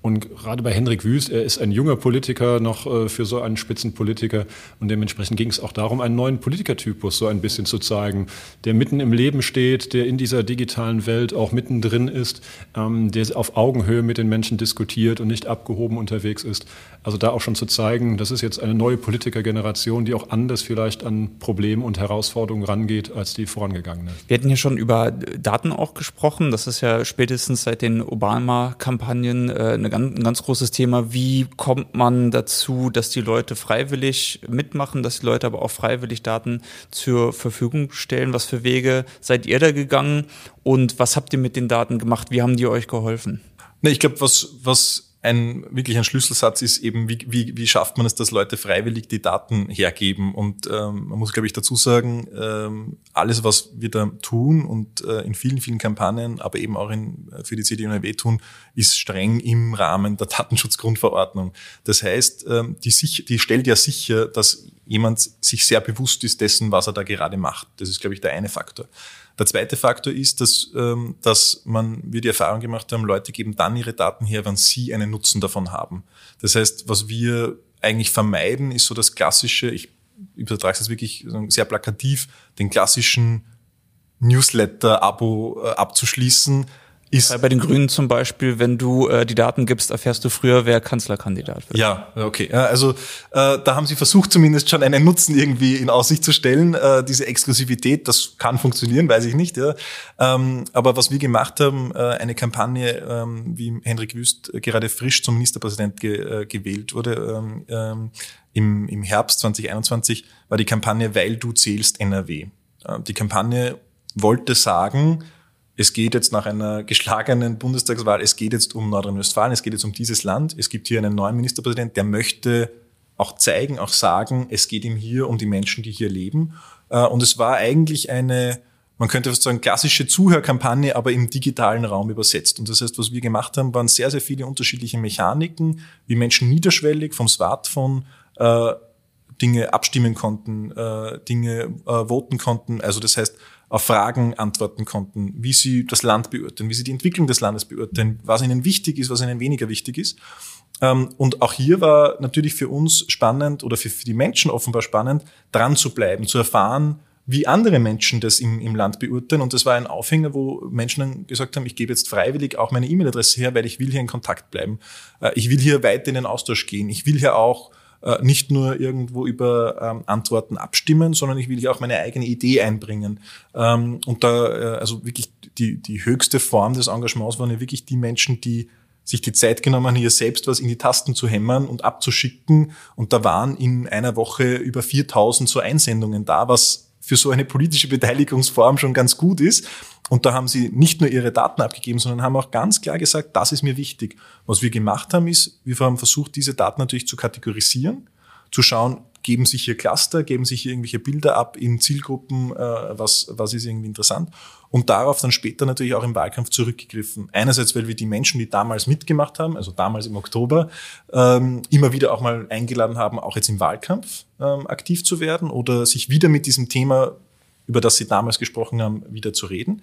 und gerade bei Hendrik Wüst, er ist ein junger Politiker noch äh, für so einen Spitzenpolitiker. Und dementsprechend ging es auch darum, einen neuen Politikertypus so ein bisschen zu zeigen, der mitten im Leben steht, der in dieser digitalen Welt auch mittendrin ist, ähm, der auf Augenhöhe mit den Menschen diskutiert und nicht abgehoben unterwegs ist. Also da auch schon zu zeigen, das ist jetzt eine neue Politikergeneration, die auch anders vielleicht an Probleme und Herausforderungen rangeht als die vorangegangene. Wir hatten hier schon über Daten auch gesprochen. Das ist ja spätestens seit den Obama-Kampagnen äh, ein ganz großes Thema. Wie kommt man dazu, dass die Leute freiwillig mitmachen, dass die Leute aber auch freiwillig Daten zur Verfügung stellen? Was für Wege seid ihr da gegangen und was habt ihr mit den Daten gemacht? Wie haben die euch geholfen? Ne, ich glaube, was, was ein wirklich ein Schlüsselsatz ist eben, wie, wie, wie schafft man es, dass Leute freiwillig die Daten hergeben. Und ähm, man muss, glaube ich, dazu sagen, ähm, alles, was wir da tun und äh, in vielen, vielen Kampagnen, aber eben auch in, für die CDU-NRW tun, ist streng im Rahmen der Datenschutzgrundverordnung. Das heißt, ähm, die, sich, die stellt ja sicher, dass jemand sich sehr bewusst ist dessen, was er da gerade macht. Das ist, glaube ich, der eine Faktor. Der zweite Faktor ist, dass, ähm, dass man, wir die Erfahrung gemacht haben, Leute geben dann ihre Daten her, wenn sie einen Nutzen davon haben. Das heißt, was wir eigentlich vermeiden, ist so das klassische, ich übertrage es wirklich sehr plakativ, den klassischen Newsletter-Abo äh, abzuschließen, ist bei den Grünen zum Beispiel, wenn du äh, die Daten gibst, erfährst du früher, wer Kanzlerkandidat wird. Ja, okay. Also äh, da haben sie versucht, zumindest schon einen Nutzen irgendwie in Aussicht zu stellen. Äh, diese Exklusivität, das kann funktionieren, weiß ich nicht. Ja. Ähm, aber was wir gemacht haben, äh, eine Kampagne, ähm, wie Henrik Wüst gerade frisch zum Ministerpräsident ge äh, gewählt wurde, ähm, ähm, im, im Herbst 2021, war die Kampagne Weil du zählst NRW. Äh, die Kampagne wollte sagen, es geht jetzt nach einer geschlagenen Bundestagswahl, es geht jetzt um Nordrhein-Westfalen, es geht jetzt um dieses Land. Es gibt hier einen neuen Ministerpräsidenten, der möchte auch zeigen, auch sagen, es geht ihm hier um die Menschen, die hier leben. Äh, und es war eigentlich eine, man könnte fast sagen, klassische Zuhörkampagne, aber im digitalen Raum übersetzt. Und das heißt, was wir gemacht haben, waren sehr, sehr viele unterschiedliche Mechaniken, wie Menschen niederschwellig vom Smartphone äh, Dinge abstimmen konnten, äh, Dinge äh, voten konnten. Also das heißt, auf Fragen antworten konnten, wie sie das Land beurteilen, wie sie die Entwicklung des Landes beurteilen, was ihnen wichtig ist, was ihnen weniger wichtig ist. Ähm, und auch hier war natürlich für uns spannend oder für, die Menschen offenbar spannend, dran zu bleiben, zu erfahren, wie andere Menschen das im, im Land beurteilen. Und das war ein Aufhänger, wo Menschen dann gesagt haben, ich gebe jetzt freiwillig auch meine E-Mail-Adresse her, weil ich will hier in Kontakt bleiben. Äh, ich will hier weiter in den Austausch gehen. Ich will hier auch äh, nicht nur irgendwo über ähm, Antworten abstimmen, sondern ich will ja auch meine eigene Idee einbringen. Ähm, und da, äh, also wirklich die, die höchste Form des Engagements waren ja wirklich die Menschen, die sich die Zeit genommen haben, hier selbst was in die Tasten zu hämmern und abzuschicken. Und da waren in einer Woche über 4000 so Einsendungen da, was für so eine politische Beteiligungsform schon ganz gut ist. Und da haben sie nicht nur ihre Daten abgegeben, sondern haben auch ganz klar gesagt, das ist mir wichtig. Was wir gemacht haben, ist, wir haben versucht, diese Daten natürlich zu kategorisieren, zu schauen, geben sich hier Cluster, geben sich hier irgendwelche Bilder ab in Zielgruppen, äh, was, was ist irgendwie interessant. Und darauf dann später natürlich auch im Wahlkampf zurückgegriffen. Einerseits, weil wir die Menschen, die damals mitgemacht haben, also damals im Oktober, ähm, immer wieder auch mal eingeladen haben, auch jetzt im Wahlkampf ähm, aktiv zu werden oder sich wieder mit diesem Thema, über das sie damals gesprochen haben, wieder zu reden.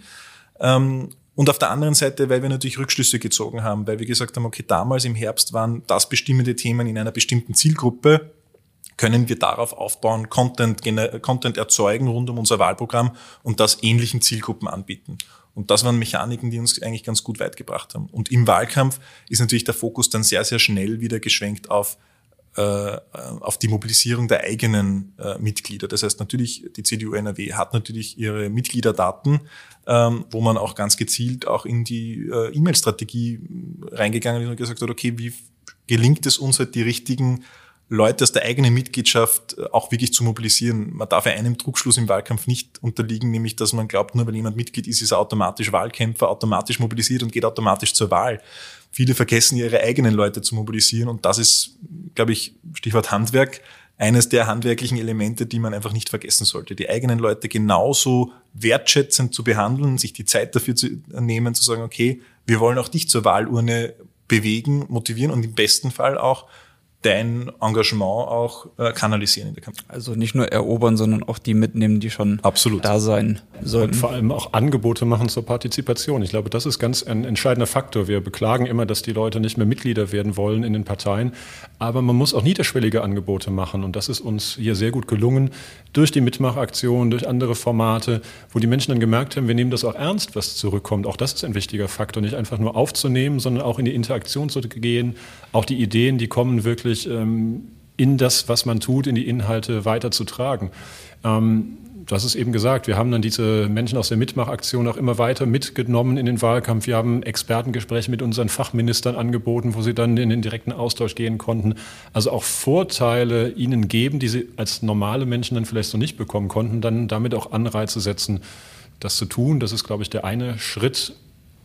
Ähm, und auf der anderen Seite, weil wir natürlich Rückschlüsse gezogen haben, weil wir gesagt haben, okay, damals im Herbst waren das bestimmende Themen in einer bestimmten Zielgruppe, können wir darauf aufbauen, Content, Content erzeugen rund um unser Wahlprogramm und das ähnlichen Zielgruppen anbieten. Und das waren Mechaniken, die uns eigentlich ganz gut weit gebracht haben. Und im Wahlkampf ist natürlich der Fokus dann sehr, sehr schnell wieder geschwenkt auf äh, auf die Mobilisierung der eigenen äh, Mitglieder. Das heißt natürlich, die CDU NRW hat natürlich ihre Mitgliederdaten, ähm, wo man auch ganz gezielt auch in die äh, E-Mail-Strategie reingegangen ist und gesagt hat, okay, wie gelingt es uns halt die richtigen Leute aus der eigenen Mitgliedschaft äh, auch wirklich zu mobilisieren. Man darf ja einem Druckschluss im Wahlkampf nicht unterliegen, nämlich dass man glaubt, nur weil jemand Mitglied ist, ist er automatisch Wahlkämpfer, automatisch mobilisiert und geht automatisch zur Wahl. Viele vergessen ihre eigenen Leute zu mobilisieren und das ist, glaube ich, Stichwort Handwerk, eines der handwerklichen Elemente, die man einfach nicht vergessen sollte. Die eigenen Leute genauso wertschätzend zu behandeln, sich die Zeit dafür zu nehmen, zu sagen, okay, wir wollen auch dich zur Wahlurne bewegen, motivieren und im besten Fall auch dein Engagement auch äh, kanalisieren in der Kampagne. Also nicht nur erobern, sondern auch die mitnehmen, die schon Absolut. da sein sollten. Und vor allem auch Angebote machen zur Partizipation. Ich glaube, das ist ganz ein entscheidender Faktor. Wir beklagen immer, dass die Leute nicht mehr Mitglieder werden wollen in den Parteien. Aber man muss auch niederschwellige Angebote machen. Und das ist uns hier sehr gut gelungen durch die Mitmachaktion, durch andere Formate, wo die Menschen dann gemerkt haben, wir nehmen das auch ernst, was zurückkommt. Auch das ist ein wichtiger Faktor. Nicht einfach nur aufzunehmen, sondern auch in die Interaktion zu gehen. Auch die Ideen, die kommen wirklich wirklich ähm, in das, was man tut, in die Inhalte weiterzutragen. Ähm, du hast es eben gesagt, wir haben dann diese Menschen aus der Mitmachaktion auch immer weiter mitgenommen in den Wahlkampf. Wir haben Expertengespräche mit unseren Fachministern angeboten, wo sie dann in den direkten Austausch gehen konnten. Also auch Vorteile ihnen geben, die sie als normale Menschen dann vielleicht so nicht bekommen konnten, dann damit auch Anreize setzen, das zu tun. Das ist, glaube ich, der eine Schritt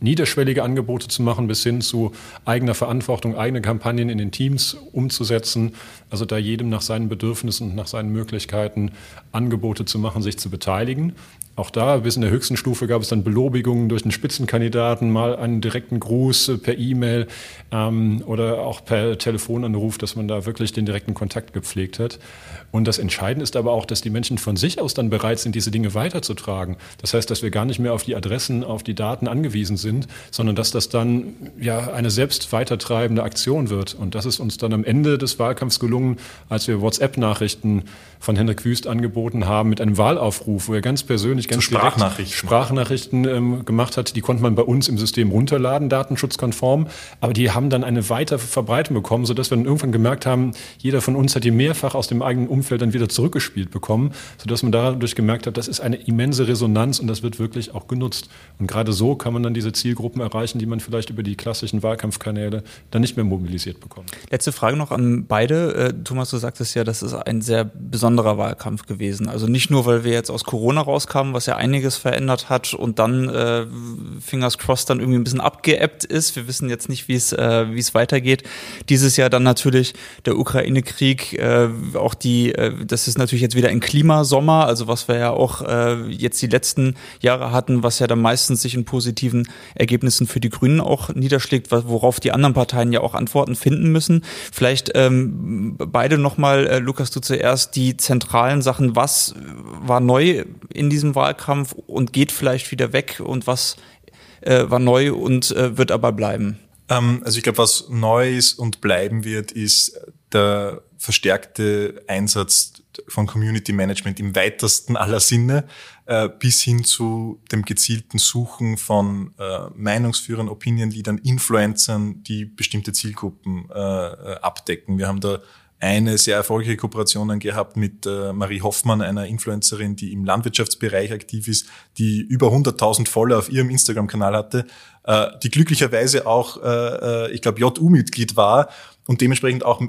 niederschwellige Angebote zu machen, bis hin zu eigener Verantwortung, eigene Kampagnen in den Teams umzusetzen. Also da jedem nach seinen Bedürfnissen und nach seinen Möglichkeiten Angebote zu machen, sich zu beteiligen. Auch da bis in der höchsten Stufe gab es dann Belobigungen durch den Spitzenkandidaten, mal einen direkten Gruß äh, per E-Mail ähm, oder auch per Telefonanruf, dass man da wirklich den direkten Kontakt gepflegt hat. Und das Entscheidende ist aber auch, dass die Menschen von sich aus dann bereit sind, diese Dinge weiterzutragen. Das heißt, dass wir gar nicht mehr auf die Adressen, auf die Daten angewiesen sind, sondern dass das dann ja eine selbst weitertreibende Aktion wird. Und das ist uns dann am Ende des Wahlkampfs gelungen, als wir WhatsApp-Nachrichten von Henrik Wüst angeboten haben mit einem Wahlaufruf, wo er ganz persönlich, ganz Zu Sprachnachrichten, Sprachnachrichten ähm, gemacht hat. Die konnte man bei uns im System runterladen, datenschutzkonform. Aber die haben dann eine weite Verbreitung bekommen, sodass wir dann irgendwann gemerkt haben, jeder von uns hat die mehrfach aus dem eigenen Umfeld Umfeld dann wieder zurückgespielt bekommen, sodass man dadurch gemerkt hat, das ist eine immense Resonanz und das wird wirklich auch genutzt. Und gerade so kann man dann diese Zielgruppen erreichen, die man vielleicht über die klassischen Wahlkampfkanäle dann nicht mehr mobilisiert bekommt. Letzte Frage noch an beide. Äh, Thomas, du sagtest ja, das ist ein sehr besonderer Wahlkampf gewesen. Also nicht nur, weil wir jetzt aus Corona rauskamen, was ja einiges verändert hat und dann äh, Fingers crossed dann irgendwie ein bisschen abgeebbt ist. Wir wissen jetzt nicht, wie es äh, wie es weitergeht. Dieses Jahr dann natürlich der Ukraine-Krieg, äh, auch die äh, das ist natürlich jetzt wieder ein Klimasommer, also was wir ja auch äh, jetzt die letzten Jahre hatten, was ja dann meistens sich in positiven Ergebnissen für die Grünen auch niederschlägt, worauf die anderen Parteien ja auch Antworten finden müssen. Vielleicht ähm, beide nochmal, äh, Lukas, du zuerst die zentralen Sachen. Was war neu in diesem Wahlkampf und geht vielleicht wieder weg und was äh, war neu und äh, wird aber bleiben? Ähm, also ich glaube, was neu ist und bleiben wird, ist der verstärkte Einsatz von Community Management im weitesten aller Sinne äh, bis hin zu dem gezielten Suchen von äh, Meinungsführern, Opinion Leadern, Influencern, die bestimmte Zielgruppen äh, äh abdecken. Wir haben da eine sehr erfolgreiche Kooperation gehabt mit äh, Marie Hoffmann, einer Influencerin, die im Landwirtschaftsbereich aktiv ist, die über 100.000 Follower auf ihrem Instagram-Kanal hatte, äh, die glücklicherweise auch, äh, ich glaube, JU-Mitglied war und dementsprechend auch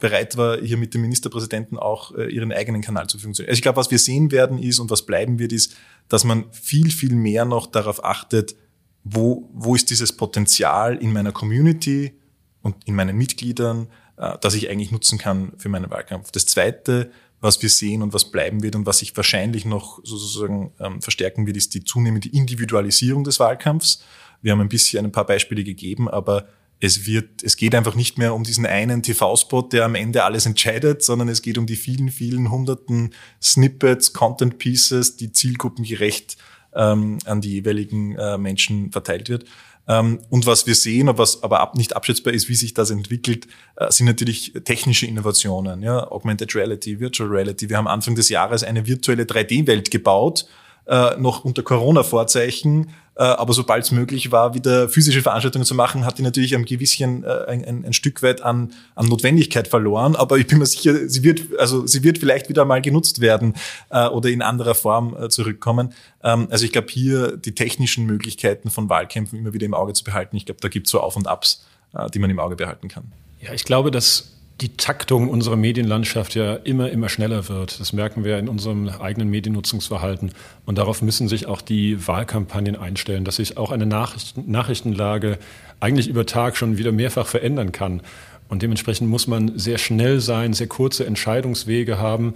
bereit war, hier mit dem Ministerpräsidenten auch ihren eigenen Kanal zu stellen. Also ich glaube, was wir sehen werden ist und was bleiben wird, ist, dass man viel, viel mehr noch darauf achtet, wo, wo ist dieses Potenzial in meiner Community und in meinen Mitgliedern, äh, das ich eigentlich nutzen kann für meinen Wahlkampf. Das Zweite, was wir sehen und was bleiben wird und was sich wahrscheinlich noch sozusagen ähm, verstärken wird, ist die zunehmende Individualisierung des Wahlkampfs. Wir haben ein bisschen ein paar Beispiele gegeben, aber es wird, es geht einfach nicht mehr um diesen einen TV-Spot, der am Ende alles entscheidet, sondern es geht um die vielen, vielen hunderten Snippets, Content Pieces, die zielgruppengerecht ähm, an die jeweiligen äh, Menschen verteilt wird. Ähm, und was wir sehen, was aber ab, nicht abschätzbar ist, wie sich das entwickelt, äh, sind natürlich technische Innovationen, ja, Augmented Reality, Virtual Reality. Wir haben Anfang des Jahres eine virtuelle 3D-Welt gebaut, äh, noch unter Corona-Vorzeichen, äh, aber sobald es möglich war, wieder physische Veranstaltungen zu machen, hat die natürlich ein gewissen, äh, ein, ein Stück weit an, an Notwendigkeit verloren. Aber ich bin mir sicher, sie wird, also sie wird vielleicht wieder mal genutzt werden äh, oder in anderer Form äh, zurückkommen. Ähm, also ich glaube, hier die technischen Möglichkeiten von Wahlkämpfen immer wieder im Auge zu behalten. Ich glaube, da gibt es so Auf und Abs, äh, die man im Auge behalten kann. Ja, ich glaube, dass die Taktung unserer Medienlandschaft ja immer, immer schneller wird. Das merken wir in unserem eigenen Mediennutzungsverhalten. Und darauf müssen sich auch die Wahlkampagnen einstellen, dass sich auch eine Nachrichten Nachrichtenlage eigentlich über Tag schon wieder mehrfach verändern kann. Und dementsprechend muss man sehr schnell sein, sehr kurze Entscheidungswege haben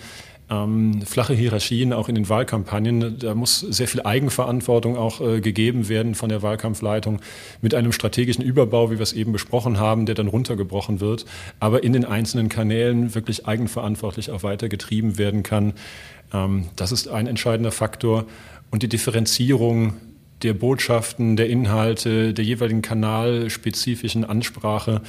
ähm, flache Hierarchien auch in den Wahlkampagnen. Da muss sehr viel Eigenverantwortung auch äh, gegeben werden von der Wahlkampfleitung mit einem strategischen Überbau, wie wir es eben besprochen haben, der dann runtergebrochen wird, aber in den einzelnen Kanälen wirklich eigenverantwortlich auch weitergetrieben werden kann. Ähm, das ist ein entscheidender Faktor. Und die Differenzierung der Botschaften, der Inhalte, der jeweiligen kanalspezifischen Ansprache.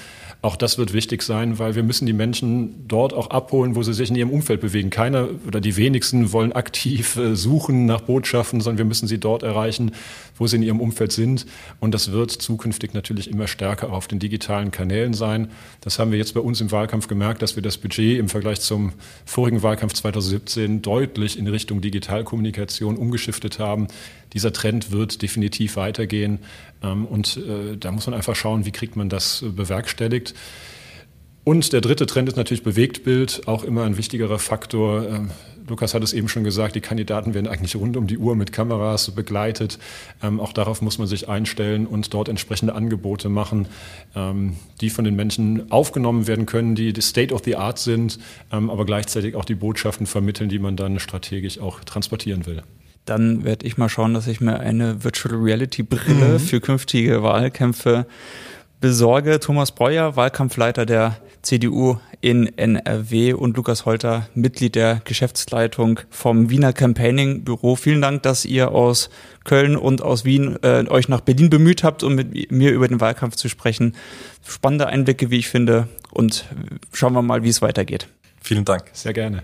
Auch das wird wichtig sein, weil wir müssen die Menschen dort auch abholen, wo sie sich in ihrem Umfeld bewegen. Keiner oder die wenigsten wollen aktiv äh, suchen nach Botschaften, sondern wir müssen sie dort erreichen, wo sie in ihrem Umfeld sind. Und das wird zukünftig natürlich immer stärker auf den digitalen Kanälen sein. Das haben wir jetzt bei uns im Wahlkampf gemerkt, dass wir das Budget im Vergleich zum vorigen Wahlkampf 2017 deutlich in Richtung Digitalkommunikation umgeschiftet haben. Dieser Trend wird definitiv weitergehen. Ähm, und äh, da muss man einfach schauen, wie kriegt man das bewerkstelligt. Und der dritte Trend ist natürlich Bewegtbild, auch immer ein wichtigerer Faktor. Ähm, Lukas hat es eben schon gesagt, die Kandidaten werden eigentlich rund um die Uhr mit Kameras begleitet. Ähm, auch darauf muss man sich einstellen und dort entsprechende Angebote machen, ähm, die von den Menschen aufgenommen werden können, die State of the Art sind, ähm, aber gleichzeitig auch die Botschaften vermitteln, die man dann strategisch auch transportieren will. Dann werde ich mal schauen, dass ich mir eine Virtual Reality Brille mhm. für künftige Wahlkämpfe besorge. Thomas Breuer, Wahlkampfleiter der CDU in NRW und Lukas Holter, Mitglied der Geschäftsleitung vom Wiener Campaigning Büro. Vielen Dank, dass ihr aus Köln und aus Wien äh, euch nach Berlin bemüht habt, um mit mir über den Wahlkampf zu sprechen. Spannende Einblicke, wie ich finde. Und schauen wir mal, wie es weitergeht. Vielen Dank. Sehr gerne.